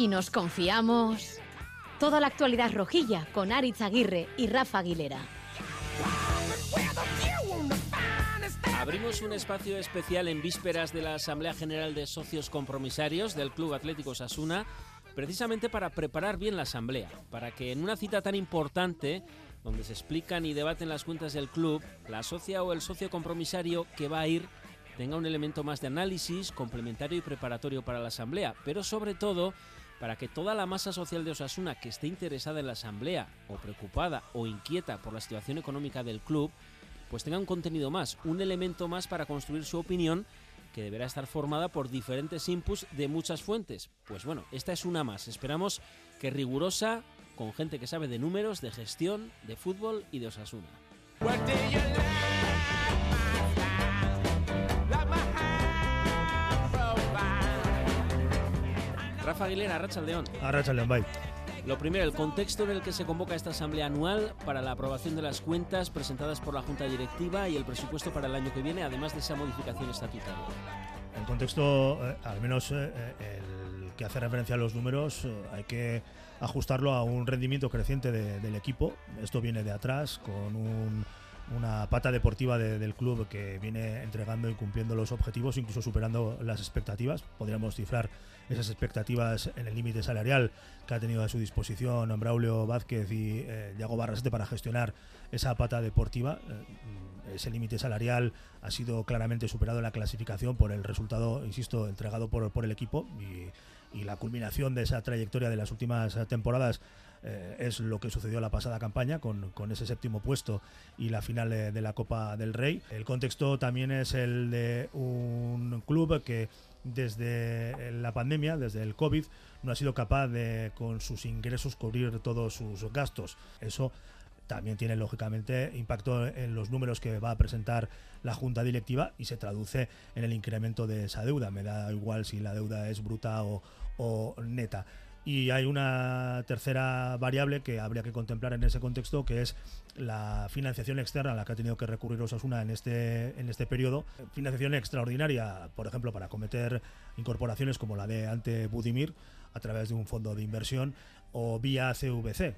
Si nos confiamos. Toda la actualidad rojilla con Aritz Aguirre y Rafa Aguilera. Abrimos un espacio especial en vísperas de la Asamblea General de Socios Compromisarios del Club Atlético Sasuna, precisamente para preparar bien la Asamblea, para que en una cita tan importante, donde se explican y debaten las cuentas del club, la socia o el socio compromisario que va a ir tenga un elemento más de análisis complementario y preparatorio para la Asamblea, pero sobre todo para que toda la masa social de Osasuna que esté interesada en la Asamblea o preocupada o inquieta por la situación económica del club, pues tenga un contenido más, un elemento más para construir su opinión que deberá estar formada por diferentes inputs de muchas fuentes. Pues bueno, esta es una más. Esperamos que rigurosa, con gente que sabe de números, de gestión, de fútbol y de Osasuna. Rafa Aguilera, Arracha León. Arracha León, bye. Lo primero, el contexto en el que se convoca esta asamblea anual para la aprobación de las cuentas presentadas por la Junta Directiva y el presupuesto para el año que viene, además de esa modificación estatutaria. El contexto, eh, al menos eh, el que hace referencia a los números, eh, hay que ajustarlo a un rendimiento creciente de- del equipo. Esto viene de atrás, con un- una pata deportiva de- del club que viene entregando y cumpliendo los objetivos, incluso superando las expectativas. Podríamos cifrar esas expectativas en el límite salarial que ha tenido a su disposición Braulio Vázquez y eh, Diego Barrasete para gestionar esa pata deportiva. Eh, ese límite salarial ha sido claramente superado en la clasificación por el resultado, insisto, entregado por, el equipo y, la culminación de esa trayectoria de las últimas temporadas eh, es lo que sucedió la pasada campaña con, con ese séptimo puesto y la final de, de la Copa del Rey. El contexto también es el de un club que desde la pandemia, desde el COVID, no ha sido capaz de con sus ingresos cubrir todos sus gastos. Eso también tiene lógicamente impacto en los números que va a presentar la junta directiva y se traduce en el incremento de esa deuda. Me da igual si la deuda es bruta o, o neta. Y hay una tercera variable que habría que contemplar en ese contexto, que es la financiación externa a la que ha tenido que recurrir Osasuna en este, en este periodo. Financiación extraordinaria, por ejemplo, para cometer incorporaciones como la de ante Budimir a través de un fondo de inversión o vía CVC. Eh,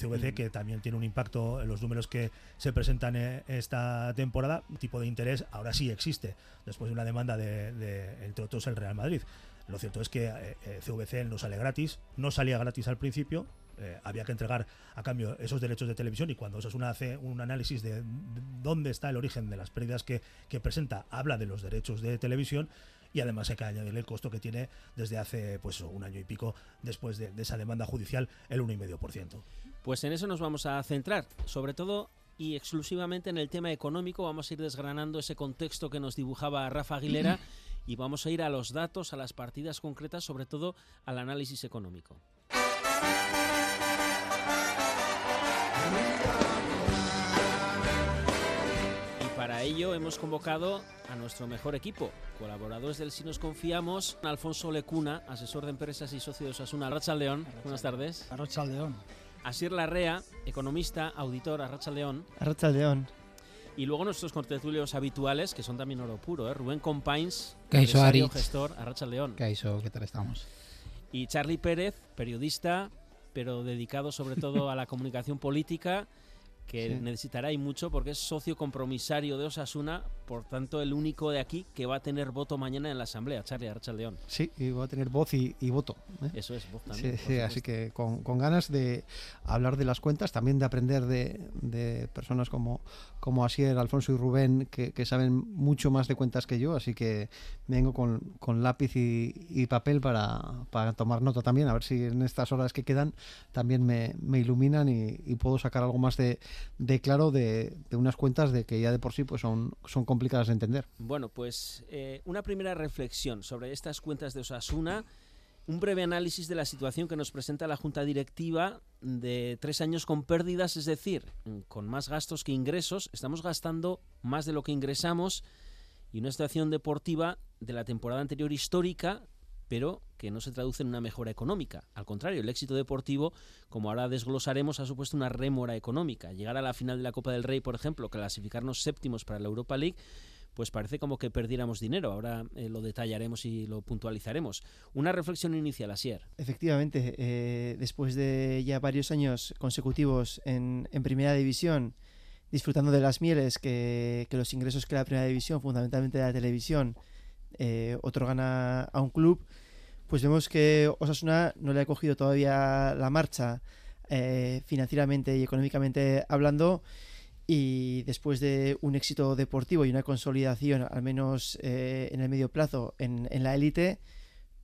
CVC que también tiene un impacto en los números que se presentan eh, esta temporada. Un tipo de interés ahora sí existe, después de una demanda de, de entre otros, el Real Madrid. Lo cierto es que eh, eh, CVC no sale gratis, no salía gratis al principio, eh, había que entregar a cambio esos derechos de televisión y cuando Osasuna hace un análisis de, de dónde está el origen de las pérdidas que, que presenta, habla de los derechos de televisión y además hay que añadirle el costo que tiene desde hace pues un año y pico después de, de esa demanda judicial, el 1,5%. Pues en eso nos vamos a centrar, sobre todo y exclusivamente en el tema económico. Vamos a ir desgranando ese contexto que nos dibujaba Rafa Aguilera y vamos a ir a los datos, a las partidas concretas, sobre todo al análisis económico. Y para ello hemos convocado a nuestro mejor equipo, colaboradores del Si Nos Confiamos, Alfonso Lecuna, asesor de empresas y socio de Osasuna, Racha León. Buenas tardes. Arrocha León. Asier Larrea, economista, auditor, Arracha León. Arracha León. Y luego nuestros contertulios habituales, que son también oro puro, ¿eh? Rubén Compains, empresario, gestor, Arracha León. ¿Qué hizo? ¿Qué tal estamos? Y Charlie Pérez, periodista, pero dedicado sobre todo a la comunicación política, que Sí. necesitará y mucho porque es socio compromisario de Osasuna, por tanto el único de aquí que va a tener voto mañana en la Asamblea, Charlie Arracha León. Sí, y voy a tener voz y, y voto. ¿eh? Eso es, voz Sí, también. por sí, así que con, con ganas de hablar de las cuentas, también de aprender de, de personas como, como Asier, Alfonso y Rubén, que, que saben mucho más de cuentas que yo, así que vengo con, con lápiz y, y papel para, para tomar nota también, a ver si en estas horas que quedan también me, me iluminan y, y puedo sacar algo más de, de claro de, de unas cuentas de que ya de por sí pues son, son complicadas de entender. Bueno, pues eh, una primera reflexión sobre estas cuentas de Osasuna, un breve análisis de la situación que nos presenta la Junta Directiva de tres años con pérdidas, es decir, con más gastos que ingresos. Estamos gastando más de lo que ingresamos y una situación deportiva de la temporada anterior histórica, pero que no se traduce en una mejora económica. Al contrario, el éxito deportivo, como ahora desglosaremos, ha supuesto una rémora económica. Llegar a la final de la Copa del Rey, por ejemplo, clasificarnos séptimos para la Europa League, pues parece como que perdiéramos dinero. Ahora eh, lo detallaremos y lo puntualizaremos. Una reflexión inicial, Asier. Efectivamente, eh, después de ya varios años consecutivos en, Primera División, disfrutando de las mieles que, los ingresos que la Primera División, fundamentalmente de la televisión, eh, otorgan a, un club, pues vemos que Osasuna no le ha cogido todavía la marcha financieramente y económicamente hablando y después de un éxito deportivo y una consolidación, al menos eh, en el medio plazo, en, la élite,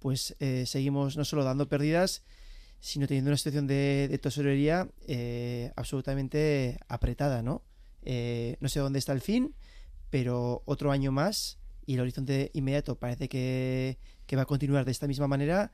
pues eh, seguimos no solo dando pérdidas, sino teniendo una situación de, tesorería eh, absolutamente apretada, ¿no? no sé dónde está el fin, pero otro año más y el horizonte inmediato parece que, que va a continuar de esta misma manera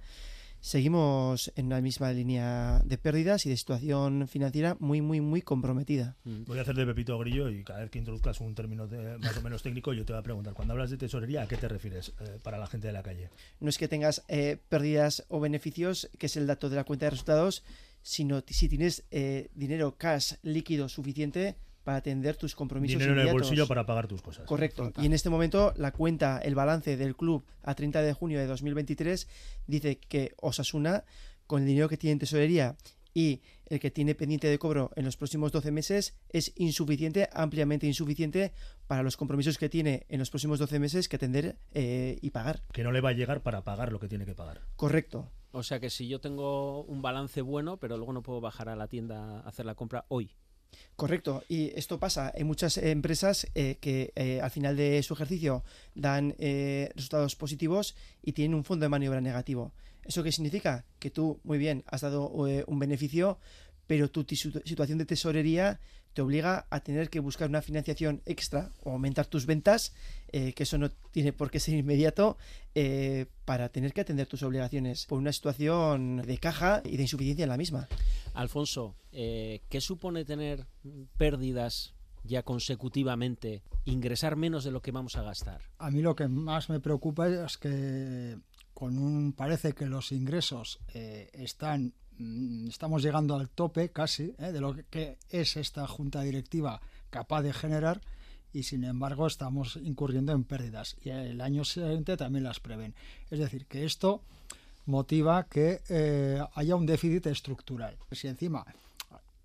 seguimos en la misma línea de pérdidas y de situación financiera muy, muy, muy comprometida. Mm. Voy a hacer de Pepito Grillo y cada vez que introduzcas un término más o menos técnico, yo te voy a preguntar, cuando hablas de tesorería, ¿a qué te refieres eh, para la gente de la calle? No es que tengas eh, pérdidas o beneficios, que es el dato de la cuenta de resultados, sino si tienes eh, dinero cash líquido suficiente para atender tus compromisos Dinero en el bolsillo para pagar tus cosas. Correcto. Y en este momento la cuenta, el balance del club a 30 de junio de 2023 dice que Osasuna, con el dinero que tiene en tesorería y el que tiene pendiente de cobro en los próximos 12 meses, es insuficiente, ampliamente insuficiente para los compromisos que tiene en los próximos 12 meses que atender eh, y pagar. Que no le va a llegar para pagar lo que tiene que pagar. Correcto. O sea que si yo tengo un balance bueno, pero luego no puedo bajar a la tienda a hacer la compra hoy, Correcto, y esto pasa en muchas empresas eh, que eh, al final de su ejercicio dan eh, resultados positivos y tienen un fondo de maniobra negativo. ¿Eso qué significa? Que tú, muy bien, has dado un beneficio, pero tu situación de tesorería te obliga a tener que buscar una financiación extra o aumentar tus ventas, que eso no tiene por qué ser inmediato, para tener que atender tus obligaciones por una situación de caja y de insuficiencia en la misma. Alfonso, eh, ¿qué supone tener pérdidas ya consecutivamente, ingresar menos de lo que vamos a gastar? A mí lo que más me preocupa es que con un parece que los ingresos eh, están estamos llegando al tope casi eh, de lo que es esta junta directiva capaz de generar y sin embargo estamos incurriendo en pérdidas y el año siguiente también las prevén. Es decir, que esto motiva que eh, haya un déficit estructural. Si encima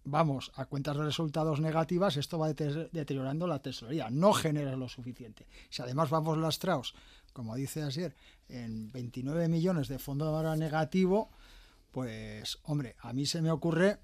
vamos a cuentas de resultados negativas, esto va deteriorando la tesorería, no genera lo suficiente. Si además vamos lastrados, como dice ayer, en 29 millones de fondo ahora negativo, pues hombre, a mí se me ocurre,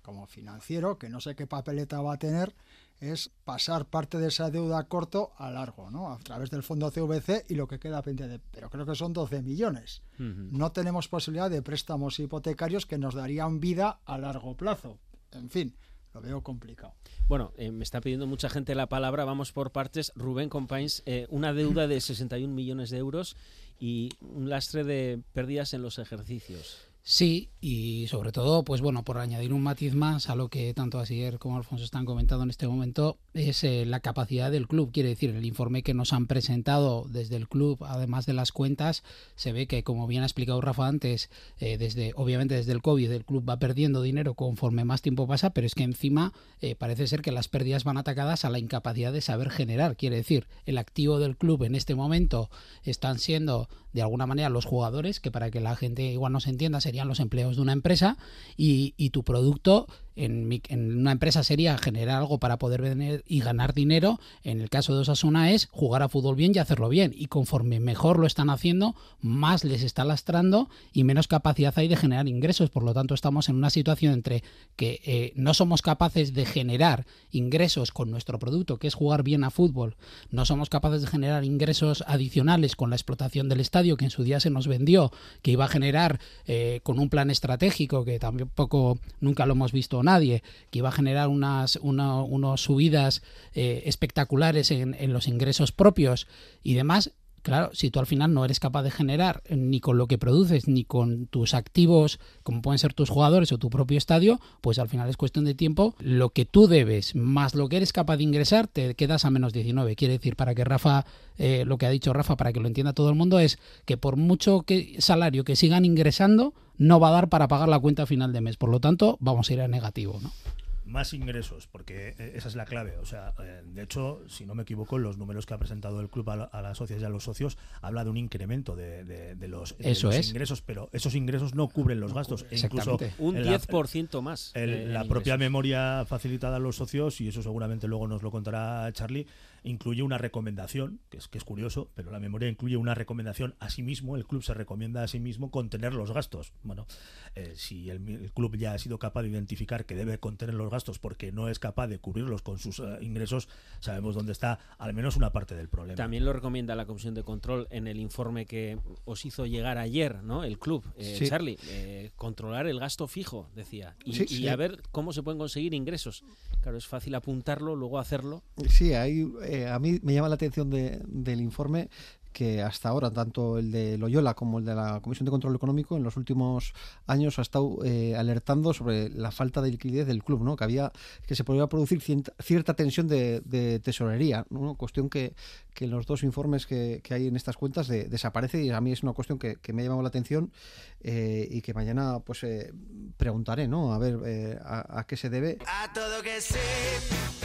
como financiero, que no sé qué papeleta va a tener, es pasar parte de esa deuda corto a largo, ¿no? A través del fondo CVC y lo que queda pendiente. Pero creo que son 12 millones. No tenemos posibilidad de préstamos hipotecarios que nos darían vida a largo plazo. En fin, lo veo complicado. Bueno, eh, me está pidiendo mucha gente la palabra. Vamos por partes. Rubén Compains, eh, una deuda de 61 millones de euros y un lastre de pérdidas en los ejercicios. Sí, y sobre todo, pues bueno, por añadir un matiz más a lo que tanto Asier como Alfonso están comentando en este momento, es eh, la capacidad del club. Quiere decir, el informe que nos han presentado desde el club, además de las cuentas, se ve que, como bien ha explicado Rafa antes, eh, desde obviamente desde el COVID el club va perdiendo dinero conforme más tiempo pasa, pero es que encima eh, parece ser que las pérdidas van atacadas a la incapacidad de saber generar. Quiere decir, el activo del club en este momento están siendo de alguna manera los jugadores, que para que la gente igual no se entienda serían los empleados de una empresa, y, y tu producto en, una empresa sería generar algo para poder vender y ganar dinero. En el caso de Osasuna es jugar a fútbol bien y hacerlo bien. Y conforme mejor lo están haciendo, más les está lastrando y menos capacidad hay de generar ingresos. Por lo tanto, estamos en una situación entre que eh, no somos capaces de generar ingresos con nuestro producto, que es jugar bien a fútbol. No somos capaces de generar ingresos adicionales con la explotación del estadio, que en su día se nos vendió, que iba a generar eh, con un plan estratégico, que tampoco nunca lo hemos visto nadie, que iba a generar unas, unas subidas eh, espectaculares en, en los ingresos propios y demás, Claro, si tú al final no eres capaz de generar ni con lo que produces, ni con tus activos, como pueden ser tus jugadores o tu propio estadio, pues al final es cuestión de tiempo. Lo que tú debes más lo que eres capaz de ingresar, te quedas a menos 19. Quiere decir, para que Rafa, eh, lo que ha dicho Rafa, para que lo entienda todo el mundo, es que por mucho que salario que sigan ingresando, no va a dar para pagar la cuenta final de mes. Por lo tanto, vamos a ir a negativo, ¿no? Más ingresos, porque eh, esa es la clave. O sea, eh, de hecho, si no me equivoco, los números que ha presentado el club a, las socias y a los socios habla de un incremento de, los, ingresos, pero esos ingresos no cubren los gastos. E incluso un 10% más. la propia memoria facilitada a los socios, y eso seguramente luego nos lo contará Charlie, incluye una recomendación, que es, que es curioso, pero la memoria incluye una recomendación a sí mismo, el club se recomienda a sí mismo contener los gastos. Bueno, eh, si el, club ya ha sido capaz de identificar que debe contener los gastos porque no es capaz de cubrirlos con sus eh, ingresos, sabemos dónde está al menos una parte del problema. También lo recomienda la Comisión de Control en el informe que os hizo llegar ayer, ¿no? El club, eh, Charlie, controlar el gasto fijo, decía, y, a ver cómo se pueden conseguir ingresos. Claro, es fácil apuntarlo, luego hacerlo. Sí, hay eh, a mí me llama la atención del informe que hasta ahora, tanto el de Loyola como el de la Comisión de Control Económico, en los últimos años ha estado eh, alertando sobre la falta de liquidez del club, ¿no? que había que se podía producir cierta, tensión de, tesorería, ¿no? cuestión que, que, en los dos informes que, hay en estas cuentas desaparece y a mí es una cuestión que, me ha llamado la atención eh, y que mañana pues preguntaré, ¿no? A ver a, a, qué se debe. A todo que sí.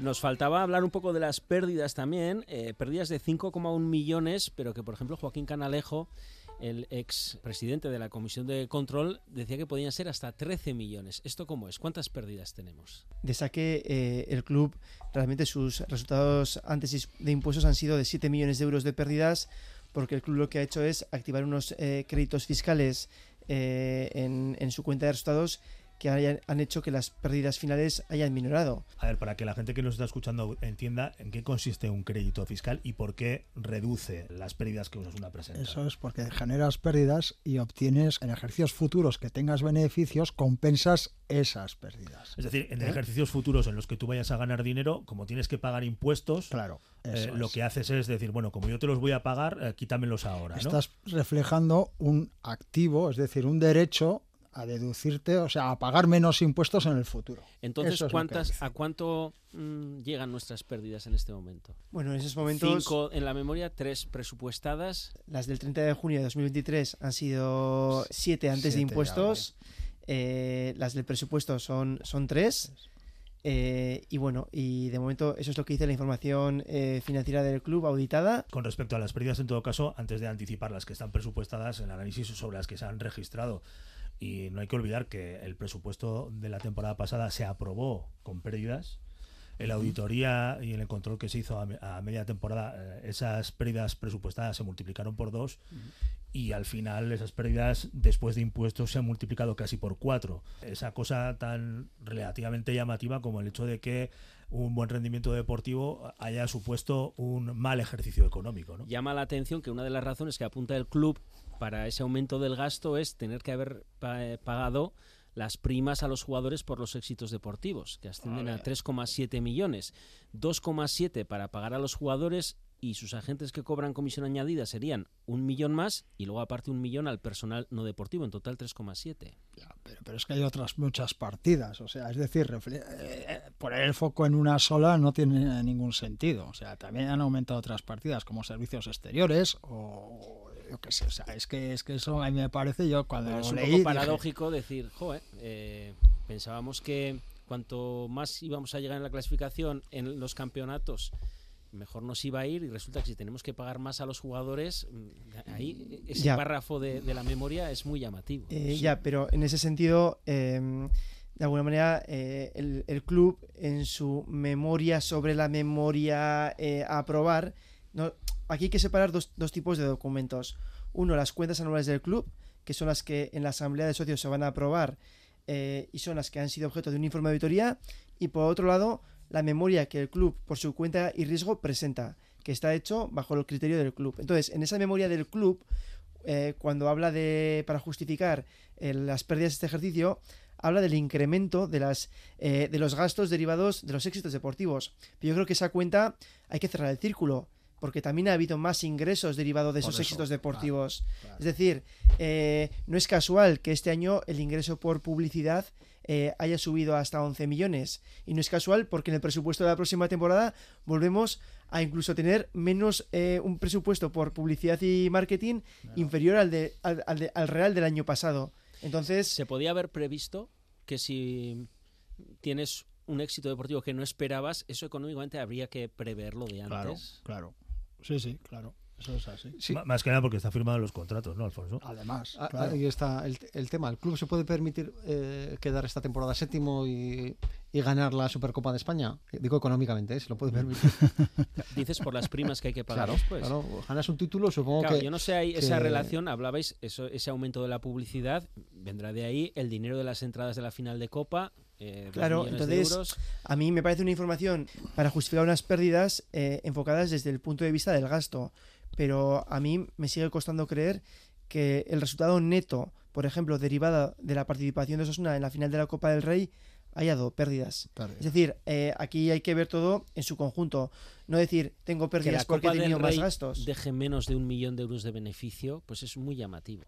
Nos faltaba hablar un poco de las pérdidas también, eh, pérdidas de 5,1 millones, pero que por ejemplo Joaquín Canalejo, el ex presidente de la Comisión de Control, decía que podían ser hasta 13 millones. ¿Esto cómo es? ¿Cuántas pérdidas tenemos? De saque, eh, el club, realmente sus resultados antes de impuestos han sido de 7 millones de euros de pérdidas, porque el club lo que ha hecho es activar unos eh, créditos fiscales en, en su cuenta de resultados que hayan, han hecho que las pérdidas finales hayan minorado. A ver, para que la gente que nos está escuchando entienda en qué consiste un crédito fiscal y por qué reduce las pérdidas que una presenta. Eso es porque generas pérdidas y obtienes en ejercicios futuros que tengas beneficios, compensas esas pérdidas. Es decir, en ¿Eh? ejercicios futuros en los que tú vayas a ganar dinero, como tienes que pagar impuestos, claro, eh, lo que haces es decir, bueno, como yo te los voy a pagar, eh, quítamelos ahora. Estás reflejando un activo, es decir, un derecho a deducirte, o sea, a pagar menos impuestos en el futuro. Entonces, ¿cuántas, ¿a cuánto mm, llegan nuestras pérdidas en este momento? Bueno, en esos momentos... Cinco en la memoria, tres presupuestadas. Las del 30 de junio de 2023 han sido siete antes de impuestos. Eh, las del presupuesto son, son tres. Eh, y bueno, y de momento eso es lo que dice la información eh, financiera del club auditada. Con respecto a las pérdidas, en todo caso, antes de anticipar las que están presupuestadas, el análisis sobre las que se han registrado y no hay que olvidar que el presupuesto de la temporada pasada se aprobó con pérdidas. En la auditoría y en el control que se hizo a, media temporada, eh, esas pérdidas presupuestadas se multiplicaron por dos y al final esas pérdidas después de impuestos se han multiplicado casi por cuatro. Esa cosa tan relativamente llamativa como el hecho de que un buen rendimiento deportivo haya supuesto un mal ejercicio económico. ¿no? Llama la atención que una de las razones que apunta el club para ese aumento del gasto es tener que haber eh, pagado las primas a los jugadores por los éxitos deportivos, que ascienden a 3,7 millones. 2,7 para pagar a los jugadores y sus agentes que cobran comisión añadida serían un millón más y luego aparte un millón al personal no deportivo, en total 3,7. Pero, pero, es que hay otras muchas partidas, o sea, es decir, eh, poner el foco en una sola no tiene ningún sentido, o sea, también han aumentado otras partidas como servicios exteriores o yo qué sé, o sea, es que, es que eso a mí me parece, yo cuando es un poco paradójico decir, joder, eh, pensábamos que cuanto más íbamos a llegar en la clasificación en los campeonatos, mejor nos iba a ir y resulta que si tenemos que pagar más a los jugadores, mm, ahí ese párrafo de, la memoria es muy llamativo. Eh, ya, pero en ese sentido, em, de alguna manera, eh, el, el, club en su memoria sobre la memoria a aprobar, no, aquí hay que separar dos, tipos de documentos. Uno, las cuentas anuales del club, que son las que en la asamblea de socios se van a aprobar eh, y son las que han sido objeto de un informe de auditoría. Y por otro lado, la memoria que el club, por su cuenta y riesgo, presenta, que está hecho bajo el criterio del club. Entonces, en esa memoria del club, eh, cuando habla de, para justificar eh, las pérdidas de este ejercicio, habla del incremento de, las, de los gastos derivados de los éxitos deportivos. Pero yo creo que esa cuenta hay que cerrar el círculo porque también ha habido más ingresos derivados de esos éxitos deportivos. Es decir, eh, no es casual que este año el ingreso por publicidad eh, haya subido hasta 11 millones. Y no es casual porque en el presupuesto de la próxima temporada volvemos a incluso tener menos eh, un presupuesto por publicidad y marketing inferior al, de, al, al real del año pasado. Entonces... Se podía haber previsto que si tienes un éxito deportivo que no esperabas, eso económicamente habría que preverlo de antes. Claro, claro. Sí, sí, claro. Eso es así. Más que nada porque está firmado en los contratos, ¿no, Alfonso? Además, ah, ahí está el, tema. ¿El club se puede permitir eh, quedar esta temporada séptimo y, ganar la Supercopa de España? Digo económicamente, ¿eh? se lo puede permitir. Dices por las primas que hay que pagar claro, después. Claro, ganas un título, supongo que. Yo no sé, esa relación, hablabais, eso, ese aumento de la publicidad, vendrá de ahí el dinero de las entradas de la final de Copa eh, claro, entonces a mí me parece una información para justificar unas pérdidas eh, enfocadas desde el punto de vista del gasto, pero a mí me sigue costando creer que el resultado neto, por ejemplo, derivada de la participación de Osasuna en la final de la Copa del Rey, haya dado pérdidas. Es decir, eh, aquí hay que ver todo en su conjunto. No decir, tengo pérdidas porque he tenido más gastos. Deje menos de un millón de euros de beneficio, pues es muy llamativo.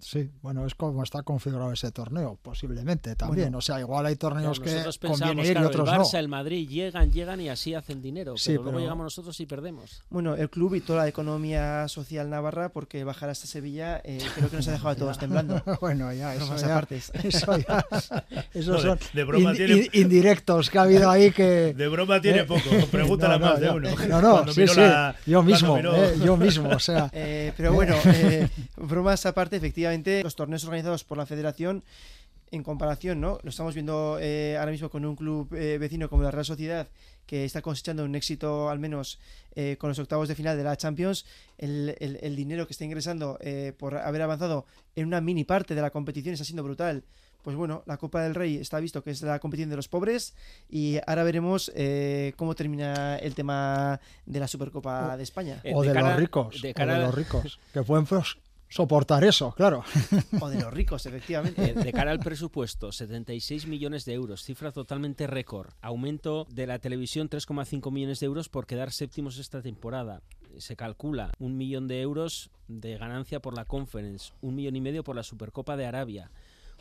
Sí, bueno, es como está configurado ese torneo, posiblemente también. o sea, igual hay torneos que conviene ir y otros el Barça, no. el Madrid llegan, llegan y así hacen dinero, pero, luego llegamos nosotros y perdemos. Bueno, el club y toda la economía social navarra, porque bajar hasta Sevilla eh, creo que nos ha dejado a todos temblando. bueno, ya, eso ya, eso ya, esos son indirectos que ha habido ahí que... De broma tiene ¿Eh? poco, pregúntale no, más de uno. No, no, sí, sí, yo mismo, eh, yo mismo, o sea... pero bueno, bromas aparte, efectivamente los torneos organizados por la federación en comparación, ¿no? Lo estamos viendo eh, ahora mismo con un club eh, vecino como la Real Sociedad, que está cosechando un éxito al menos eh, con los octavos de final de la Champions, el, el dinero que está ingresando por haber avanzado en una mini parte de la competición está siendo brutal. Pues bueno, la Copa del Rey está visto que es la competición de los pobres y ahora veremos cómo termina el tema de la Supercopa de España. o de, los ricos, de, cara... de los ricos, que pueden soportar eso, claro. O de los ricos, efectivamente. Eh, de cara al presupuesto, 76 millones de euros, cifra totalmente récord. Aumento de la televisión, 3,5 millones de euros por quedar séptimos esta temporada. Se calcula un millón de euros de ganancia por la Conference, un millón y medio por la Supercopa de Arabia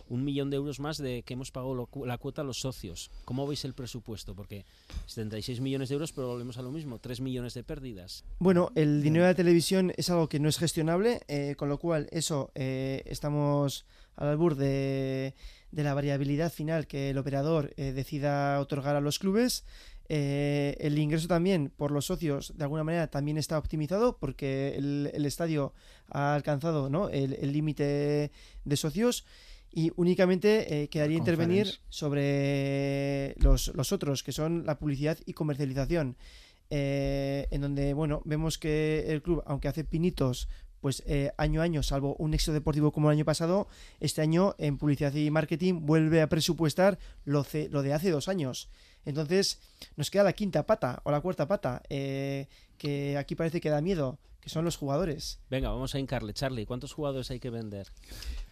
un millón de euros más de que hemos pagado la cuota a los socios. ¿Cómo veis el presupuesto? Porque 76 millones de euros, pero volvemos a lo mismo, 3 millones de pérdidas. Bueno, el dinero de la televisión es algo que no es gestionable, eh, con lo cual eso eh, estamos al albur de, la variabilidad final que el operador eh, decida otorgar a los clubes. el ingreso también por los socios de alguna manera también está optimizado porque el, estadio ha alcanzado ¿no? el límite de socios y únicamente eh, quedaría intervenir sobre los, los, otros, que son la publicidad y comercialización, eh, en donde, bueno, vemos que el club, aunque hace pinitos, pues eh, año a año, salvo un éxito deportivo como el año pasado, este año en publicidad y marketing vuelve a presupuestar lo, lo de hace dos años. Entonces, nos queda la quinta pata o la cuarta pata, que aquí parece que da miedo, que son los jugadores. Venga, vamos a hincarle. Charlie, ¿cuántos jugadores hay que vender?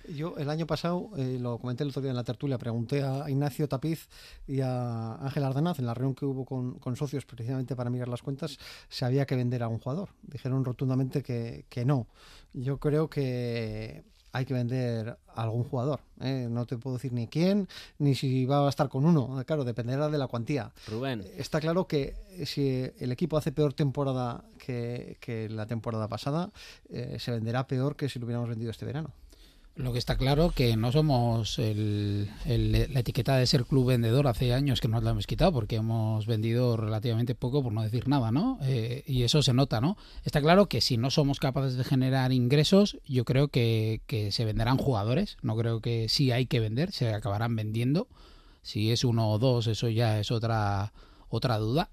Yo el año pasado, eh, lo comenté el otro día en la tertulia, pregunté a Ignacio Tapiz y a Ángel Ardenaz en la reunión que hubo con, socios precisamente para mirar las cuentas, si había que vender a un jugador. Dijeron rotundamente que, que no. Yo creo que hay que vender a algún jugador. ¿eh? No te puedo decir ni quién, ni si va a estar con uno. Claro, dependerá de la cuantía. Rubén. Está claro que si el equipo hace peor temporada que, la temporada pasada, eh, se venderá peor que si lo hubiéramos vendido este verano. Lo que está claro que no somos el, la etiqueta de ser club vendedor hace años que nos la hemos quitado porque hemos vendido relativamente poco por no decir nada, ¿no? Eh, y eso se nota, ¿no? Está claro que si no somos capaces de generar ingresos, yo creo que, que se venderán jugadores. No creo que sí hay que vender, se acabarán vendiendo. Si es uno o dos, eso ya es otra otra duda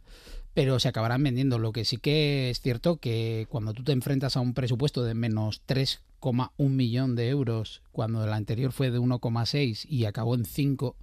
pero se acabarán vendiendo. Lo que sí que es cierto que cuando tú te enfrentas a un presupuesto de menos 3,1 millón de euros, cuando el anterior fue de 1,6 y acabó en 5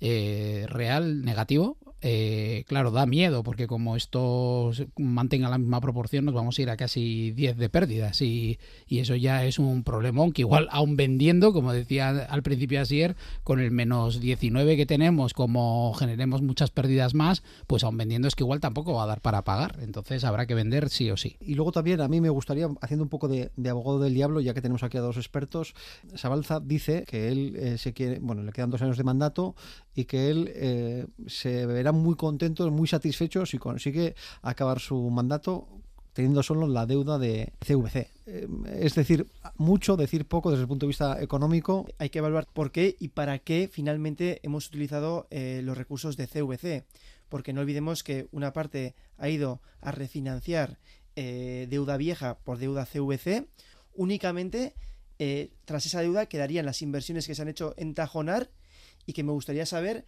eh, real negativo, eh, claro, da miedo, porque como esto mantenga la misma proporción, nos vamos a ir a casi 10 de pérdidas. Y, y eso ya es un problemón que igual, aún vendiendo, como decía al principio ayer, con el menos 19 que tenemos, como generemos muchas pérdidas más, pues aún vendiendo es que igual tampoco va a dar para pagar. Entonces habrá que vender sí o sí. Y luego también a mí me gustaría, haciendo un poco de, abogado del diablo, ya que tenemos aquí a dos expertos, Sabalza dice que él eh, se quiere, bueno, le quedan dos años de mandato y que él eh, se verá muy contento, muy satisfecho si consigue acabar su mandato teniendo solo la deuda de CVC. Eh, es decir, mucho, decir poco desde el punto de vista económico. Hay que evaluar por qué y para qué finalmente hemos utilizado eh, los recursos de CVC. Porque no olvidemos que una parte ha ido a refinanciar deuda vieja por deuda CVC. Únicamente tras esa deuda quedarían las inversiones que se han hecho en Tajonar y que me gustaría saber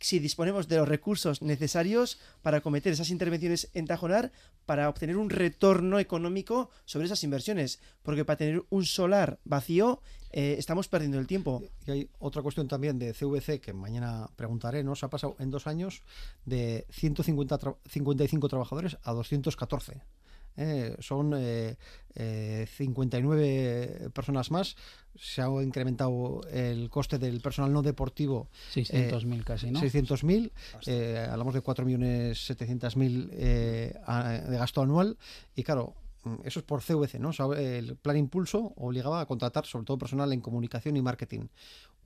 si disponemos de los recursos necesarios para cometer esas intervenciones en Tajonar para obtener un retorno económico sobre esas inversiones. Porque para tener un solar vacío eh, estamos perdiendo el tiempo. Y hay otra cuestión también de CVC que mañana preguntaré, ¿no? Se ha pasado en dos años de 155 trabajadores a 214. Eh, son 59 eh, personas más se ha incrementado el coste del personal no deportivo. 600.000 casi, ¿no? 600.000, eh, hablamos de 4.700.000 eh, de gasto anual y claro, mm, eso es por CVC, ¿no? el plan Impulso obligaba a contratar sobre todo personal en comunicación y marketing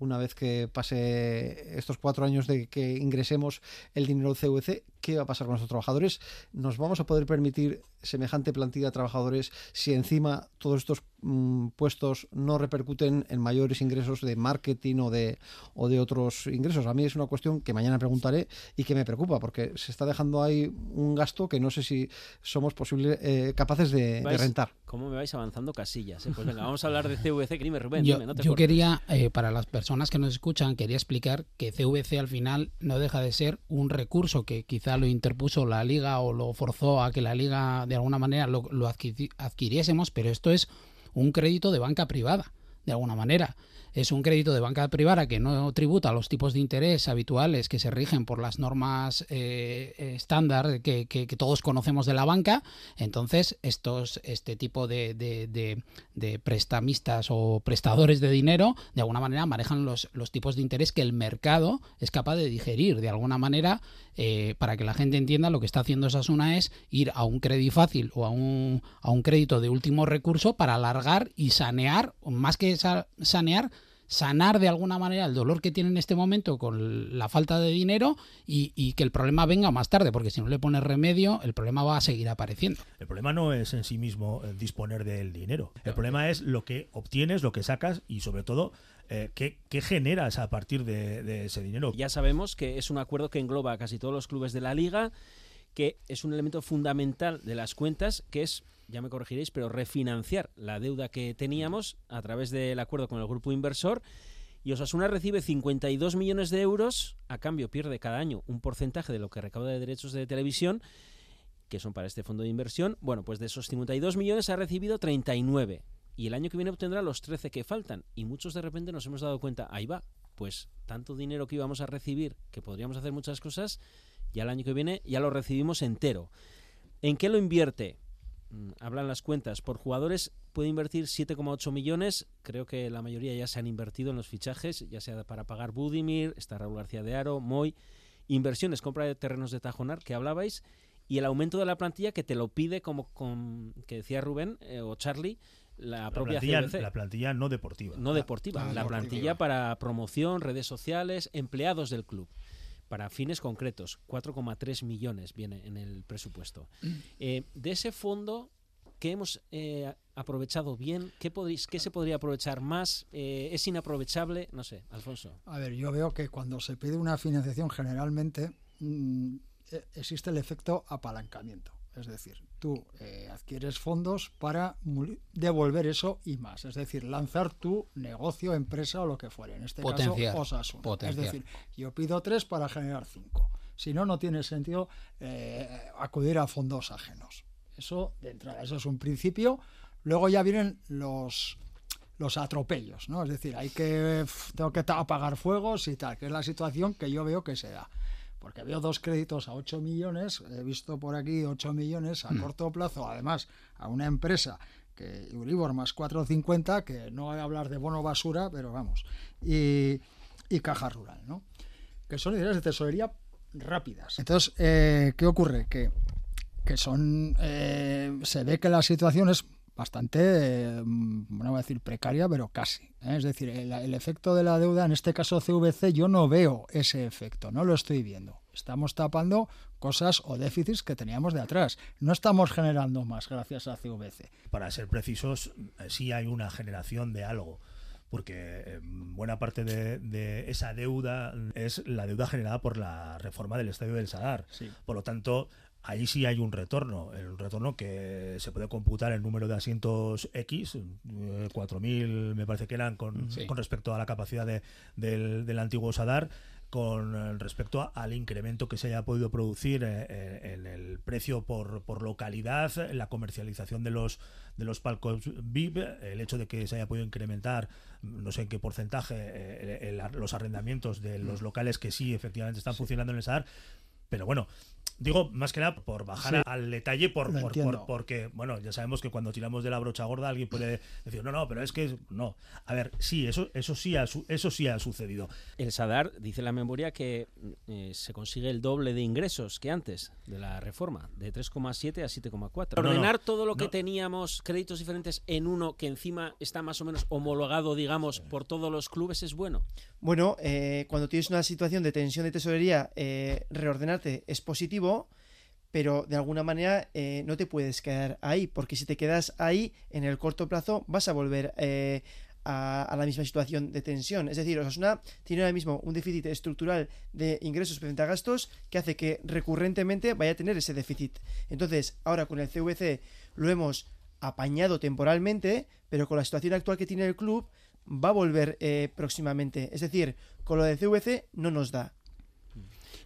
una vez que pase estos cuatro años de que ingresemos el dinero del CVC, ¿qué va a pasar con nuestros trabajadores? ¿Nos vamos a poder permitir semejante plantilla de trabajadores si encima todos estos mm, puestos no repercuten en mayores ingresos de marketing o de, o de otros ingresos? A mí es una cuestión que mañana preguntaré y que me preocupa porque se está dejando ahí un gasto que no sé si somos posibles eh, capaces de, rentar. ¿Cómo me vais avanzando casillas? Eh? Pues venga, vamos a hablar de CVC. Dime, Rubén, yo, no yo quería, eh, para las personas personas que nos escuchan, quería explicar que CVC al final no deja de ser un recurso que quizá lo interpuso la liga o lo forzó a que la liga de alguna manera lo, lo adquiriésemos, pero esto es un crédito de banca privada, de alguna manera es un crédito de banca privada que no tributa los tipos de interés habituales que se rigen por las normas eh, estándar que, todos conocemos de la banca. Entonces, estos, este tipo de, de, prestamistas o prestadores de dinero, de alguna manera manejan los, los tipos de interés que el mercado es capaz de digerir. De alguna manera, eh, para que la gente entienda, lo que está haciendo Sasuna es ir a un crédito fácil o a un, a un crédito de último recurso para alargar y sanear, más que sanear, sanar de alguna manera el dolor que tiene en este momento con la falta de dinero y, que el problema venga más tarde, porque si no le pones remedio, el problema va a seguir apareciendo. El problema no es en sí mismo eh, disponer del dinero, el problema es lo que obtienes, lo que sacas y sobre todo eh, ¿qué, generas a partir de, ese dinero? Ya sabemos que es un acuerdo que engloba a casi todos los clubes de la liga, que es un elemento fundamental de las cuentas, que es, ya me corregiréis, pero refinanciar la deuda que teníamos a través del acuerdo con el grupo inversor. Y Osasuna recibe 52 millones de euros, a cambio pierde cada año un porcentaje de lo que recauda de derechos de televisión, que son para este fondo de inversión. Bueno, pues de esos 52 millones ha recibido 39 y el año que viene obtendrá los 13 que faltan. Y muchos de repente nos hemos dado cuenta, ahí va, pues tanto dinero que íbamos a recibir, que podríamos hacer muchas cosas, ya el año que viene ya lo recibimos entero. ¿En qué lo invierte? Mm, hablan las cuentas. Por jugadores puede invertir 7,8 millones. Creo que la mayoría ya se han invertido en los fichajes, ya sea para pagar Budimir, está Raúl García de Aro, Moy. Inversiones, compra de terrenos de Tajonar, que hablabais, y el aumento de la plantilla que te lo pide, como con, que decía Rubén eh, o Charlie, la, propia plantilla, La plantilla no deportiva. No deportiva, la plantilla para promoción, redes sociales, empleados del club. Para fines concretos, 4,3 millones viene en el presupuesto. Mm. Eh, de ese fondo, ¿qué hemos eh, aprovechado bien? ¿Qué, podéis, ¿Qué se podría aprovechar más? Eh, ¿Es inaprovechable? No sé, Alfonso. A ver, yo veo que cuando se pide una financiación generalmente mm, e, existe el efecto apalancamiento. Es decir, tú eh, adquieres fondos para devolver eso y más. Es decir, lanzar tu negocio, empresa o lo que fuere. En este caso, Osasuna. Es decir, yo pido tres para generar cinco. Si no, no tiene sentido eh, acudir a fondos ajenos. Eso, de entrada, eso es un principio. Luego ya vienen los, los atropellos, ¿no? Es decir, hay que tengo que apagar fuegos y tal, que es la situación que yo veo que se da. Porque veo dos créditos a 8 millones, he visto por aquí 8 millones a corto plazo, además a una empresa que Euribor más 4,50, que no voy a hablar de bono basura, pero vamos, y, y caja rural, ¿no? Que son ideas de tesorería rápidas. Entonces, eh, ¿qué ocurre? Que, que son, eh, se ve que la situación es bastante, eh, no voy a decir precaria, pero casi. ¿eh? Es decir, el, el, efecto de la deuda, en este caso CVC, yo no veo ese efecto, no lo estoy viendo. Estamos tapando cosas o déficits que teníamos de atrás. No estamos generando más gracias a CVC. Para ser precisos, sí hay una generación de algo porque buena parte de, de, esa deuda es la deuda generada por la reforma del Estadio del Sadar. Sí. Por lo tanto, ahí sí hay un retorno, un retorno que se puede computar el número de asientos X, 4.000 me parece que eran con, Sí. con respecto a la capacidad de, del, del antiguo Sadar, con respecto a, al incremento que se haya podido producir eh, eh, en el precio por, por localidad, la comercialización de los de los palcos VIP, el hecho de que se haya podido incrementar, no sé en qué porcentaje, eh, el- el- los arrendamientos de los locales que sí efectivamente están funcionando en el SADAR, pero bueno, digo más que nada por bajar Sí. al detalle, por, porque, bueno, ya sabemos que cuando tiramos de la brocha gorda alguien puede decir, no, no, pero es que no. A ver, sí, eso, eso, sí, ha, su- eso sí ha sucedido. El SADAR dice la memoria que eh, se consigue el doble de ingresos que antes de la reforma, de 3,7 a 7,4. No, no, Ordenar todo lo que no. teníamos, créditos diferentes, en uno que encima está más o menos homologado, digamos, por todos los clubes es bueno. Bueno, eh, cuando tienes una situación de tensión de tesorería, eh, reordenarte es positivo, pero de alguna manera eh, no te puedes quedar ahí, porque si te quedas ahí, en el corto plazo vas a volver eh, a, la misma situación de tensión. Es decir, Osasuna tiene ahora mismo un déficit estructural de ingresos frente a gastos que hace que recurrentemente vaya a tener ese déficit. Entonces, ahora con el CVC lo hemos apañado temporalmente, pero con la situación actual que tiene el club va a volver eh, próximamente. Es decir, con lo del CVC no nos da.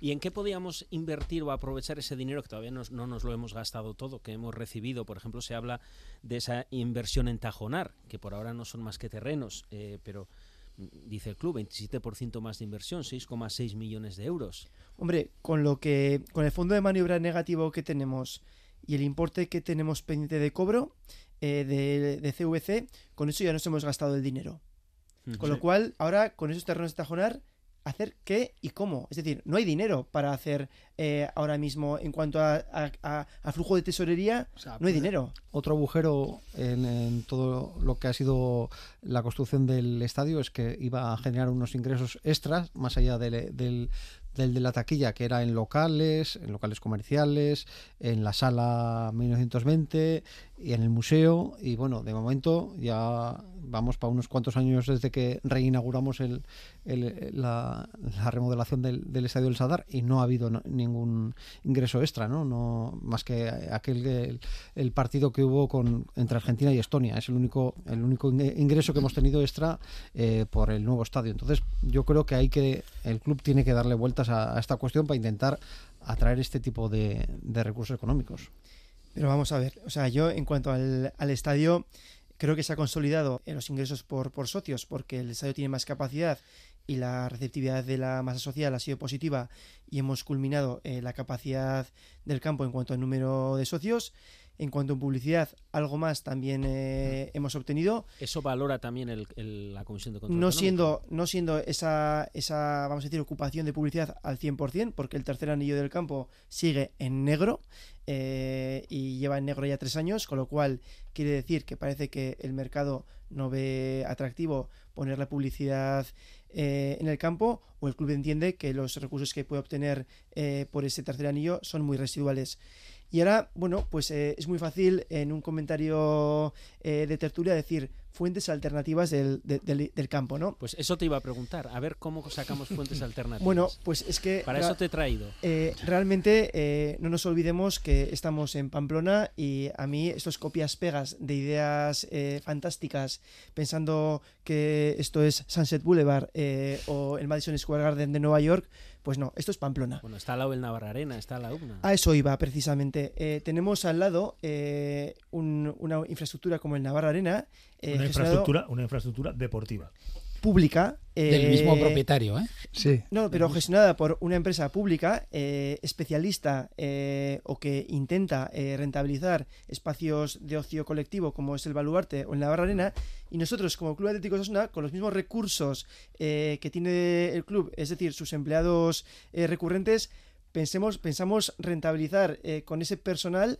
¿Y en qué podíamos invertir o aprovechar ese dinero que todavía nos- no nos lo hemos gastado todo, que hemos recibido? Por ejemplo, se habla de esa inversión en Tajonar, que por ahora no son más que terrenos, eh, pero mm, dice el club, 27% más de inversión, 6,6 millones de euros. Hombre, con lo que con el fondo de maniobra negativo que tenemos y el importe que tenemos pendiente de cobro eh, de, de CVC, con eso ya nos hemos gastado el dinero. Con lo cual, ahora con esos terrenos de Tajonar, hacer qué y cómo. Es decir, no hay dinero para hacer eh, ahora mismo en cuanto a, a- a- a flujo de tesorería, O sea, no hay pues, dinero. Otro agujero en, en todo lo que ha sido la construcción del estadio es que iba a generar unos ingresos extras, más allá del, del, del de la taquilla, que era en locales, en locales comerciales, en la sala 1920 y en el museo. Y bueno, de momento ya vamos para unos cuantos años desde que reinauguramos el, el- la, la remodelación del, estadio del Sadar y no ha habido ningún ingreso extra, ¿no? no más que aquel el, el partido que hubo con entre Argentina y Estonia. Es el único el único ing- ingreso que hemos tenido extra eh, por el nuevo estadio. Entonces, yo creo que hay que el club tiene que darle vueltas a, esta cuestión para intentar atraer este tipo de recursos económicos. Pero vamos a ver, o sea, yo en cuanto al, al estadio, creo que se ha consolidado en los ingresos por, por socios, porque el estadio tiene más capacidad y la receptividad de la masa social ha sido positiva y hemos culminado eh, la capacidad del campo en cuanto al número de socios. En cuanto a publicidad, algo más también eh, hemos obtenido. Eso valora también el- el- la Comisión de Control. No Económico. siendo, no siendo esa, esa, vamos a decir, ocupación de publicidad al 100%, porque el tercer anillo del campo sigue en negro eh, y lleva en negro ya tres años, con lo cual quiere decir que parece que el mercado no ve atractivo poner la publicidad eh, en el campo o el club entiende que los recursos que puede obtener eh, por ese tercer anillo son muy residuales. Y ahora, bueno, pues eh, es muy fácil en un comentario eh, de tertulia decir fuentes alternativas del, de- del- del campo, ¿no? Pues eso te iba a preguntar, a ver cómo sacamos fuentes alternativas. Bueno, pues es que Para ra- eso te he traído. eh, realmente eh, no nos olvidemos que estamos en Pamplona y a mí estos copias pegas de ideas fantásticas pensando que esto es Sunset Boulevard eh, o el Madison Square Garden de Nueva York, pues no, esto es Pamplona. Bueno, está al lado el Navarra Arena, está la UNA. A eso iba precisamente. Eh, tenemos al lado eh, un- una infraestructura como el Navarra Arena, eh, Una gestionado- infraestructura, una infraestructura deportiva. Pública. Del mismo propietario, ¿eh? Sí. No, pero gestionada por una empresa pública eh, especialista eh, o que intenta eh, rentabilizar espacios de ocio colectivo como es el Baluarte o en la Barra Arena y nosotros como Club Atlético Osasuna con los mismos recursos que tiene el club, es decir, sus empleados recurrentes, pensemos, pensamos rentabilizar con ese personal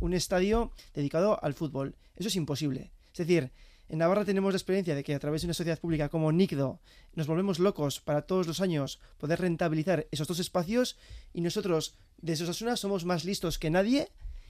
un estadio dedicado al fútbol. Eso es imposible. Es decir, en Navarra tenemos la experiencia de que a través de una sociedad pública como NICDO nos volvemos locos para todos los años poder rentabilizar esos dos espacios y nosotros de Osasuna somos más listos que nadie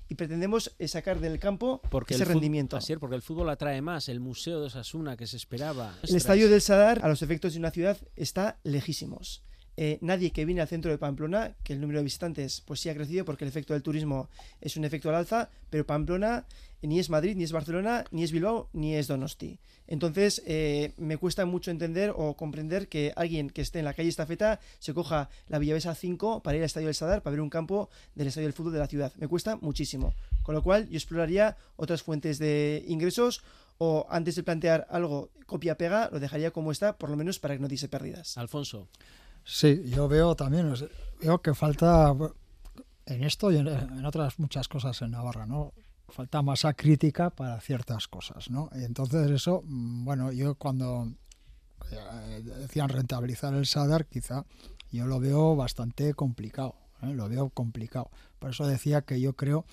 y pretendemos eh, sacar del campo ese rendimiento. Así es, porque el fútbol atrae más, el museo de Osasuna que se esperaba. El estadio del Sadar, a los efectos de una ciudad, está lejísimos. Eh, nadie que viene al centro de Pamplona, que el número de visitantes pues sí ha crecido porque el efecto del turismo es un efecto al alza, pero Pamplona ni es Madrid, ni es Barcelona, ni es Bilbao, ni es Donosti. Entonces, eh, me cuesta mucho entender o comprender que alguien que esté en la calle Estafeta se coja la Villavesa 5 para ir al Estadio del Sadar, para ver un campo del Estadio del Fútbol de la ciudad. Me cuesta muchísimo. Con lo cual, yo exploraría otras fuentes de ingresos o antes de plantear algo copia-pega, lo dejaría como está, por lo menos para que no diese pérdidas. Alfonso. Sí, yo veo también, veo que falta en esto y en otras muchas cosas en Navarra, ¿no? falta masa crítica para ciertas cosas, ¿no? Y entonces eso, mm, bueno, yo cuando eh, decían rentabilizar el SADAR, quizá yo lo veo bastante complicado, ¿eh? lo veo complicado. Por eso decía que yo creo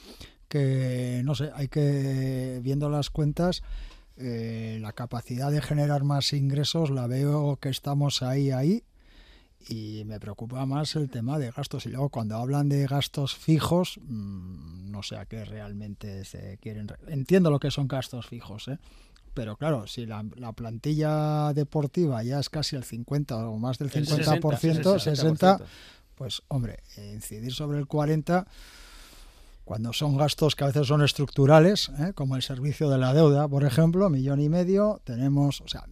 que, no sé, hay que, viendo las cuentas, eh, la capacidad de generar más ingresos la veo que estamos ahí, ahí, y me preocupa más el tema de gastos. Y luego cuando hablan de gastos fijos, mm, no sé a qué realmente se quieren. Entiendo lo que son gastos fijos, ¿eh? pero claro, si la, plantilla deportiva ya es casi el 50 o más del 50%, 60, pues hombre, incidir sobre el 40 cuando son gastos que a veces son estructurales, ¿eh? como el servicio de la deuda, por ejemplo, millón y medio, tenemos, o sea,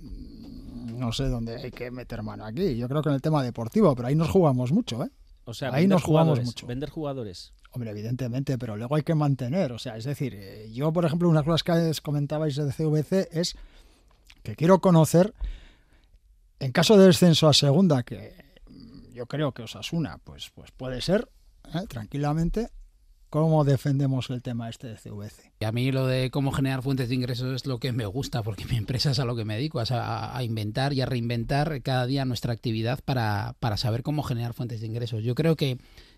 no sé dónde hay que meter mano aquí. Yo creo que en el tema deportivo, pero ahí nos jugamos mucho, ¿eh? O sea, ahí nos jugamos mucho. Vender jugadores. Hombre, evidentemente, pero luego hay que mantener. O sea, es decir, eh, yo, por ejemplo, una de las que comentabais de CVC es que quiero conocer, en caso de descenso a segunda, que yo creo que Osasuna, pues, pues puede ser, ¿eh? tranquilamente, ¿Cómo defendemos el tema este de CVC? Y a mí lo de cómo generar fuentes de ingresos es lo que me gusta, porque mi empresa es a lo que me dedico, a, a inventar y a reinventar cada día nuestra actividad para, para, saber cómo generar fuentes de ingresos. Yo creo que,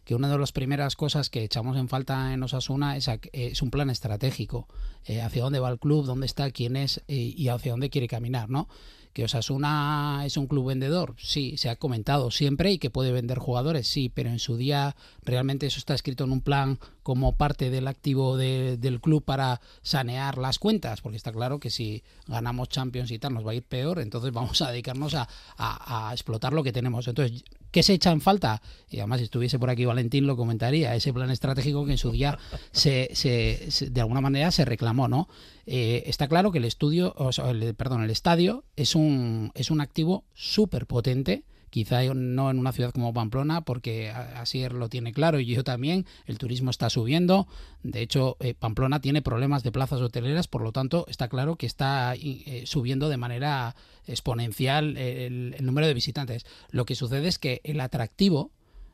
que una de las primeras cosas que echamos en falta en Osasuna es, es un plan estratégico, eh, hacia dónde va el club, dónde está, quién es eh, y hacia dónde quiere caminar, ¿no? ¿Que Osasuna es un club vendedor? Sí, se ha comentado siempre y que puede vender jugadores, sí, pero en su día realmente eso está escrito en un plan como parte del activo del club para sanear las cuentas, porque está claro que si ganamos Champions y tal nos va a ir peor, entonces vamos a dedicarnos a, a explotar lo que tenemos. Entonces, ¿Qué se echa en falta? Y además, si estuviese por aquí Valentín, lo comentaría, ese plan estratégico que en su día se, se, de alguna manera se reclamó, ¿no? Eh, está claro que el estudio, o sea, perdón, el estadio es un, es un activo súper potente quizá no en una ciudad como Pamplona, porque Asier lo tiene claro y yo también, el turismo está subiendo, de hecho eh, Pamplona tiene problemas de plazas hoteleras, por lo tanto está claro que está eh, subiendo de manera exponencial el, número de visitantes. Lo que sucede es que el atractivo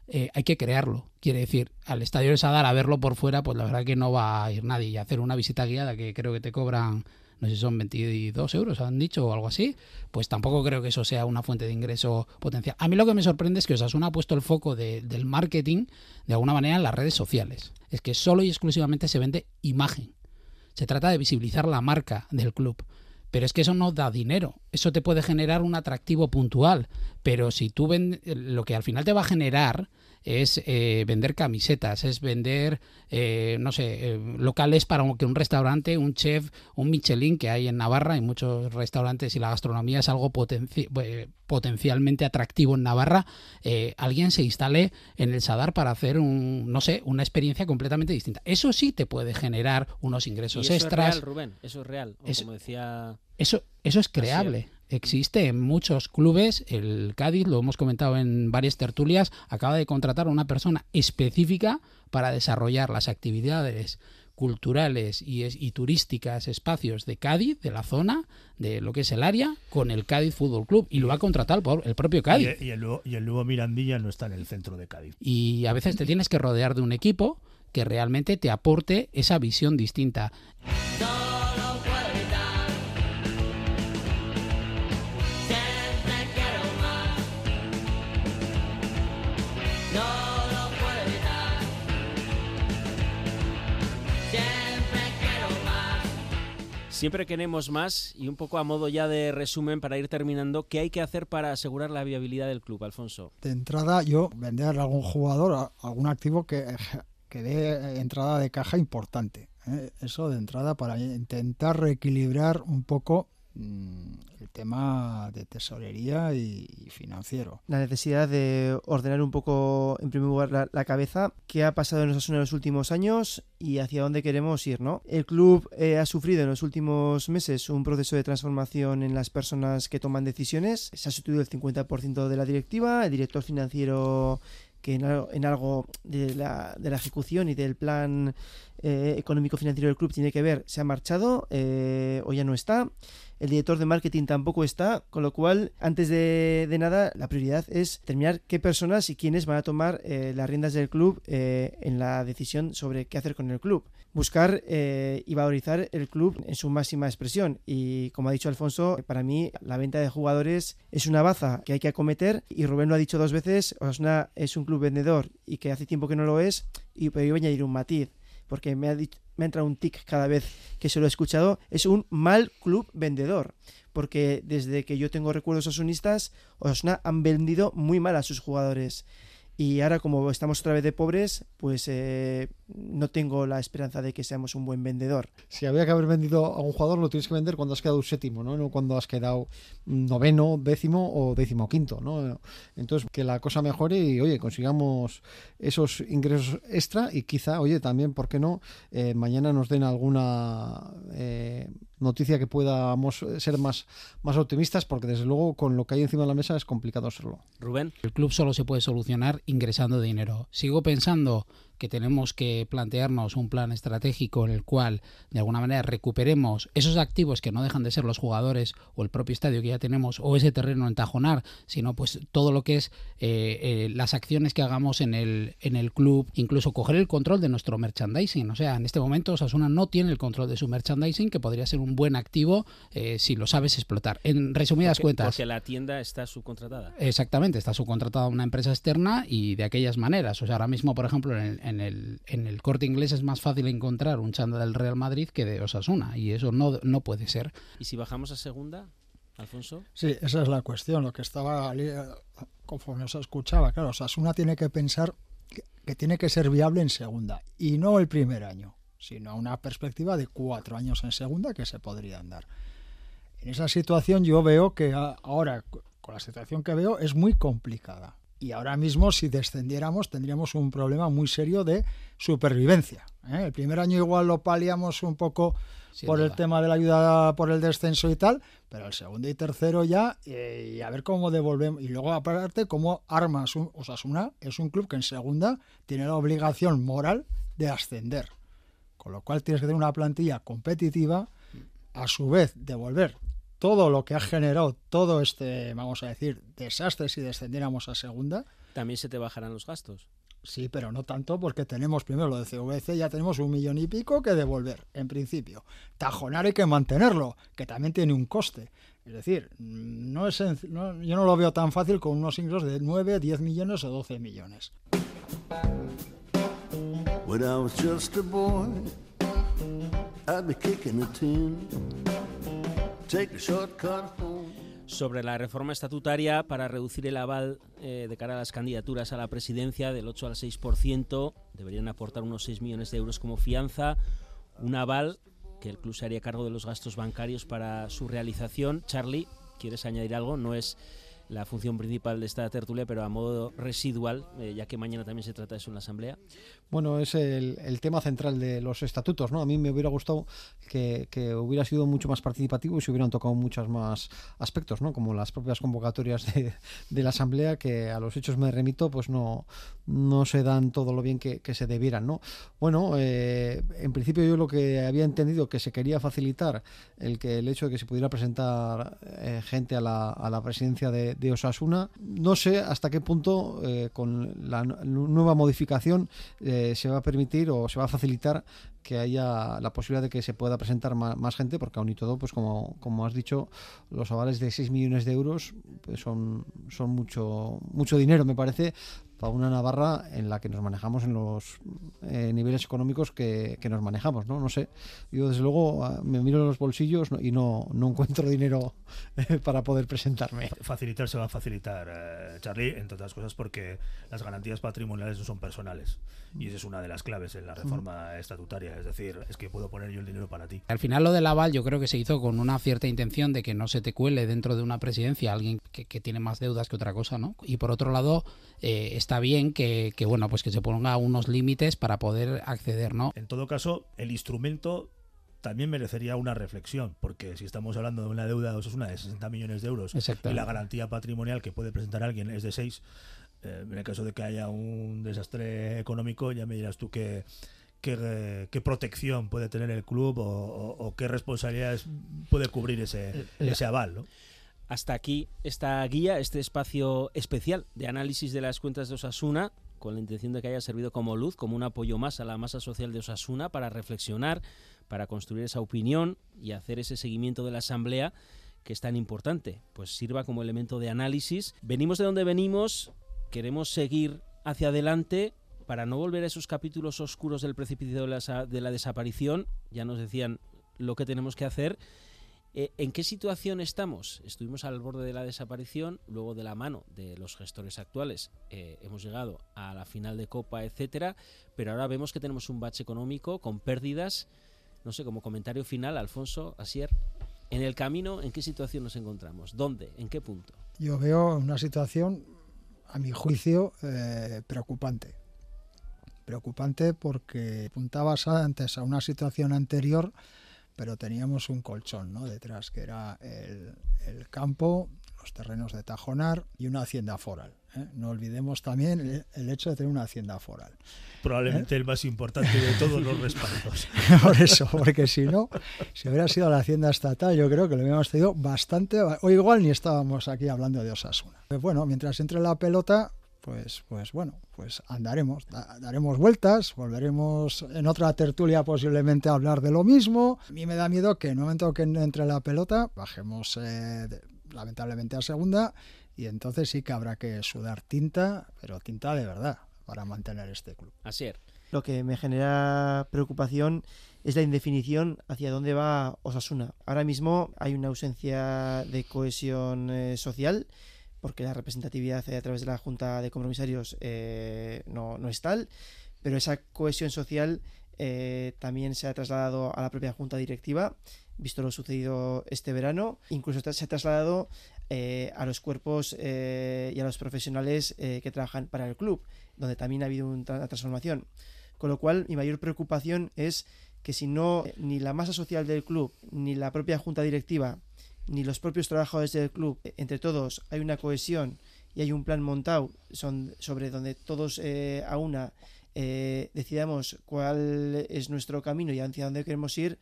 eh, hay que crearlo. Quiere decir, al estadio de Sadar a verlo por fuera, pues la verdad que no va a ir nadie. Y hacer una visita guiada que creo que te cobran no sé si son 22 euros, han dicho, o algo así, pues tampoco creo que eso sea una fuente de ingreso potencial. A mí lo que me sorprende es que Osasuna ha puesto el foco del marketing de alguna manera en las redes sociales. Es que solo y exclusivamente se vende imagen. Se trata de visibilizar la marca del club. Pero es que eso no da dinero. Eso te puede generar un atractivo puntual. Pero si tú vendes, lo que al final te va a generar es eh, vender camisetas, es vender, eh, no sé, eh, locales para que un restaurante, un chef, un Michelin que hay en Navarra, hay muchos restaurantes y la gastronomía es algo potencialmente atractivo en Navarra, alguien se instale en el Sadar para hacer un, no sé, una experiencia completamente distinta. Eso sí te puede generar unos ingresos extras. Es real, Rubén, eso es real. como decía. Eso, eso es creable existe en muchos clubes. El Cádiz, lo hemos comentado en varias tertulias, acaba de contratar a una persona específica para desarrollar las actividades culturales y, y, turísticas, espacios de Cádiz, de la zona, de lo que es el área, con el Cádiz Fútbol Club. Y lo va a contratar el propio Cádiz. Y, el, y el nuevo Mirandilla no está en el centro de Cádiz. Y a veces te tienes que rodear de un equipo que realmente te aporte esa visión distinta. Siempre queremos más y un poco a modo ya de resumen para ir terminando, ¿qué hay que hacer para asegurar la viabilidad del club, Alfonso? De entrada, yo vender a algún jugador, algún activo que, que dé entrada de caja importante. ¿eh? Eso de entrada para intentar reequilibrar un poco el tema de tesorería y, financiero. La necesidad de ordenar un poco, en primer lugar, la, cabeza, qué ha pasado en los, en los últimos años y hacia dónde queremos ir, ¿no? El club eh, ha sufrido en los últimos meses un proceso de transformación en las personas que toman decisiones. Se ha sustituido el 50% de la directiva, el director financiero que en, algo de la, de la, ejecución y del plan eh, económico financiero del club tiene que ver, se ha marchado eh, o ya no está el director de marketing tampoco está, con lo cual, antes de, nada, la prioridad es determinar qué personas y quiénes van a tomar eh, las riendas del club eh, en la decisión sobre qué hacer con el club. Buscar eh, y valorizar el club en su máxima expresión. Y como ha dicho Alfonso, para mí la venta de jugadores es una baza que hay que acometer. Y Rubén lo ha dicho dos veces, Osasuna es un club vendedor y que hace tiempo que no lo es. Y pero yo voy a añadir un matiz porque me ha, me entrado un tic cada vez que se lo he escuchado, es un mal club vendedor. Porque desde que yo tengo recuerdos asunistas, Osasuna han vendido muy mal a sus jugadores. Y ahora como estamos otra vez de pobres, pues eh, no tengo la esperanza de que seamos un buen vendedor. Si había que haber vendido a un jugador, lo tienes que vender cuando has quedado séptimo, ¿no? No cuando has quedado noveno, décimo o décimo quinto, ¿no? Entonces, que la cosa mejore y, oye, consigamos esos ingresos extra y quizá, oye, también, ¿por qué no? Eh, mañana nos den alguna eh, noticia que podamos ser más, más optimistas, porque desde luego con lo que hay encima de la mesa es complicado hacerlo. Rubén. El club solo se puede solucionar ingresando dinero. Sigo pensando que tenemos que plantearnos un plan estratégico en el cual de alguna manera recuperemos esos activos que no dejan de ser los jugadores o el propio estadio que ya tenemos o ese terreno en Tajonar, sino pues todo lo que es eh, eh, las acciones que hagamos en el, en el club, incluso coger el control de nuestro merchandising. O sea, en este momento Osasuna no tiene el control de su merchandising, que podría ser un buen activo eh, si lo sabes explotar. En resumidas cuentas. Porque la tienda está subcontratada. Exactamente, está subcontratada a una empresa externa y de aquellas maneras. O sea, ahora mismo, por ejemplo, en el, en el, en el corte inglés es más fácil encontrar un chanda del Real Madrid que de Osasuna y eso no, no puede ser. ¿Y si bajamos a segunda, Alfonso? Sí, esa es la cuestión, lo que estaba conforme os escuchaba. Claro, Osasuna tiene que pensar que, tiene que ser viable en segunda y no el primer año, sino una perspectiva de cuatro años en segunda que se podrían dar. En esa situación yo veo que ahora, con la situación que veo, es muy complicada y ahora mismo si descendiéramos tendríamos un problema muy serio de supervivencia. ¿eh? El primer año igual lo paliamos un poco por el tema de la ayuda por el descenso y tal, pero el segundo y tercero ya, eh, y a ver cómo devolvemos. Y luego aparte, cómo armas Osasuna es un club que en segunda tiene la obligación moral de ascender. Con lo cual tienes que tener una plantilla competitiva, a su vez devolver todo lo que ha generado todo este, vamos a decir, desastre si descendiéramos a segunda. También se te bajarán los gastos. Sí, pero no tanto porque tenemos primero lo de CVC, ya tenemos un millón y pico que devolver, en principio. Tajonar hay que mantenerlo, que también tiene un coste. Es decir, no es, no, yo no lo veo tan fácil con unos ingresos de 9, 10 millones o 12 millones. Sobre la reforma estatutaria para reducir el aval eh, de cara a las candidaturas a la presidencia del 8 al 6%, deberían aportar unos 6 millones de euros como fianza, un aval que el club se haría cargo de los gastos bancarios para su realización. Charlie, ¿quieres añadir algo? No es la función principal de esta tertulia, pero a modo residual, eh, ya que mañana también se trata de eso en la Asamblea. Bueno, es el, tema central de los estatutos, ¿no? A mí me hubiera gustado que, hubiera sido mucho más participativo y se hubieran tocado muchos más aspectos, ¿no? Como las propias convocatorias de, la Asamblea, que a los hechos me remito, pues no, no se dan todo lo bien que, se debieran, ¿no? Bueno, eh, en principio yo lo que había entendido que se quería facilitar el que el hecho de que se pudiera presentar eh, gente a la, a la presidencia de, de, Osasuna, no sé hasta qué punto eh, con la nueva modificación se va a permitir o se va a facilitar que haya la posibilidad de que se pueda presentar más, gente, porque aún y todo, pues como, como has dicho, los avales de 6 millones de euros pues son, son mucho, mucho dinero, me parece, para una Navarra en la que nos manejamos en los eh, niveles económicos que, nos manejamos, ¿no? No sé. Yo, desde luego, ah, me miro en los bolsillos y no, no encuentro dinero eh, para poder presentarme. Facilitar se va a facilitar, eh, Charlie, entre otras cosas porque las garantías patrimoniales no son personales. Y esa es una de las claves en la reforma estatutaria. Es decir, es que puedo poner yo el dinero para ti. Al final, lo del aval yo creo que se hizo con una cierta intención de que no se te cuele dentro de una presidencia alguien que, que tiene más deudas que otra cosa, ¿no? Y por otro lado, eh, está bien que, bueno, pues que se ponga unos límites para poder acceder, ¿no? En todo caso, el instrumento también merecería una reflexión, porque si estamos hablando de una deuda es una de 60 millones de euros y la garantía patrimonial que puede presentar alguien es de 6, eh, en el caso de que haya un desastre económico, ya me dirás tú qué, qué, protección puede tener el club o, qué responsabilidades puede cubrir ese, ese aval. ¿no? Hasta aquí esta guía, este espacio especial de análisis de las cuentas de Osasuna, con la intención de que haya servido como luz, como un apoyo más a la masa social de Osasuna para reflexionar, para construir esa opinión y hacer ese seguimiento de la Asamblea que es tan importante, pues sirva como elemento de análisis. Venimos de donde venimos, queremos seguir hacia adelante para no volver a esos capítulos oscuros del precipicio de la, de la desaparición, ya nos decían lo que tenemos que hacer eh, ¿En qué situación estamos? Estuvimos al borde de la desaparición, luego de la mano de los gestores actuales eh, hemos llegado a la final de Copa, etcétera, pero ahora vemos que tenemos un bache económico con pérdidas. No sé, como comentario final, Alfonso, Asier, en el camino, ¿en qué situación nos encontramos? ¿Dónde? ¿En qué punto? Yo veo una situación, a mi juicio, eh, preocupante. Preocupante porque apuntabas antes a una situación anterior pero teníamos un colchón ¿no? detrás, que era el, campo, los terrenos de Tajonar y una hacienda foral. ¿eh? No olvidemos también el, hecho de tener una hacienda foral. Probablemente ¿eh? el más importante de todos los respaldos. Por eso, porque si no, si hubiera sido la hacienda estatal, yo creo que lo hubiéramos tenido bastante, o igual ni estábamos aquí hablando de Osasuna. Pues bueno, mientras entre la pelota, pues, pues bueno, pues andaremos, daremos vueltas, volveremos en otra tertulia posiblemente a hablar de lo mismo. A mí me da miedo que en el momento que entre la pelota bajemos eh, lamentablemente a segunda y entonces sí que habrá que sudar tinta, pero tinta de verdad, para mantener este club. Así es. Lo que me genera preocupación es la indefinición hacia dónde va Osasuna. Ahora mismo hay una ausencia de cohesión eh, social porque la representatividad a través de la Junta de Compromisarios eh, no, es tal, pero esa cohesión social eh, también se ha trasladado a la propia Junta Directiva, visto lo sucedido este verano, incluso se ha trasladado eh, a los cuerpos y a los profesionales que trabajan para el club, donde también ha habido una transformación. Con lo cual, mi mayor preocupación es que si no, ni la masa social del club, ni la propia junta directiva ni los propios trabajadores del club, entre todos hay una cohesión y hay un plan montado son, sobre donde todos eh, a una eh, decidamos cuál es nuestro camino y hacia dónde queremos ir,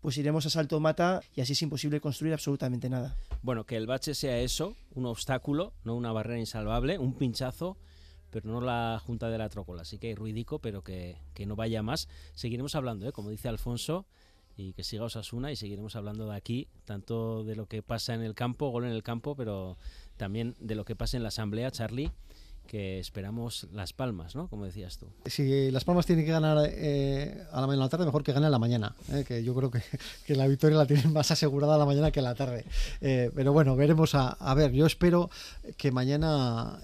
pues iremos a salto mata y así es imposible construir absolutamente nada. Bueno, que el bache sea eso, un obstáculo, no una barrera insalvable, un pinchazo, pero no la junta de la trócola. Así que ruidico, pero que, que no vaya más. Seguiremos hablando, ¿eh? como dice Alfonso, y que siga Osasuna y seguiremos hablando de aquí, tanto de lo que pasa en el campo, gol en el campo, pero también de lo que pasa en la asamblea, Charlie que esperamos Las Palmas, ¿no? Como decías tú. Si Las Palmas tiene que ganar eh, a la mañana la tarde, mejor que gane a la mañana, eh, que yo creo que, que, la victoria la tienen más asegurada a la mañana que a la tarde. Eh, pero bueno, veremos a, a, ver, yo espero que mañana,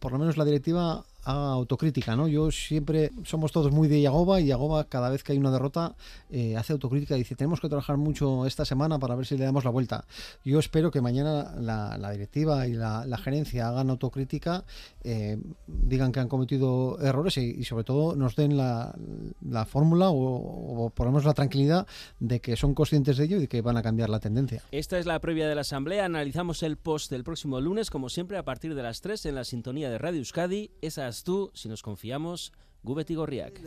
por lo menos la directiva, autocrítica, ¿no? Yo siempre somos todos muy de Yagoba y Yagoba cada vez que hay una derrota eh, hace autocrítica y dice tenemos que trabajar mucho esta semana para ver si le damos la vuelta. Yo espero que mañana la, directiva y la, gerencia hagan autocrítica, eh, digan que han cometido errores y, sobre todo nos den la, fórmula o, o menos la tranquilidad de que son conscientes de ello y que van a cambiar la tendencia. Esta es la previa de la asamblea. Analizamos el post del próximo lunes, como siempre, a partir de las 3 en la sintonía de Radio Euskadi. Esa tú, si nos confiamos, Gubet y Gorriak.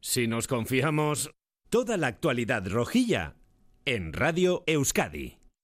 Si nos confiamos, toda la actualidad rojilla en Radio Euskadi.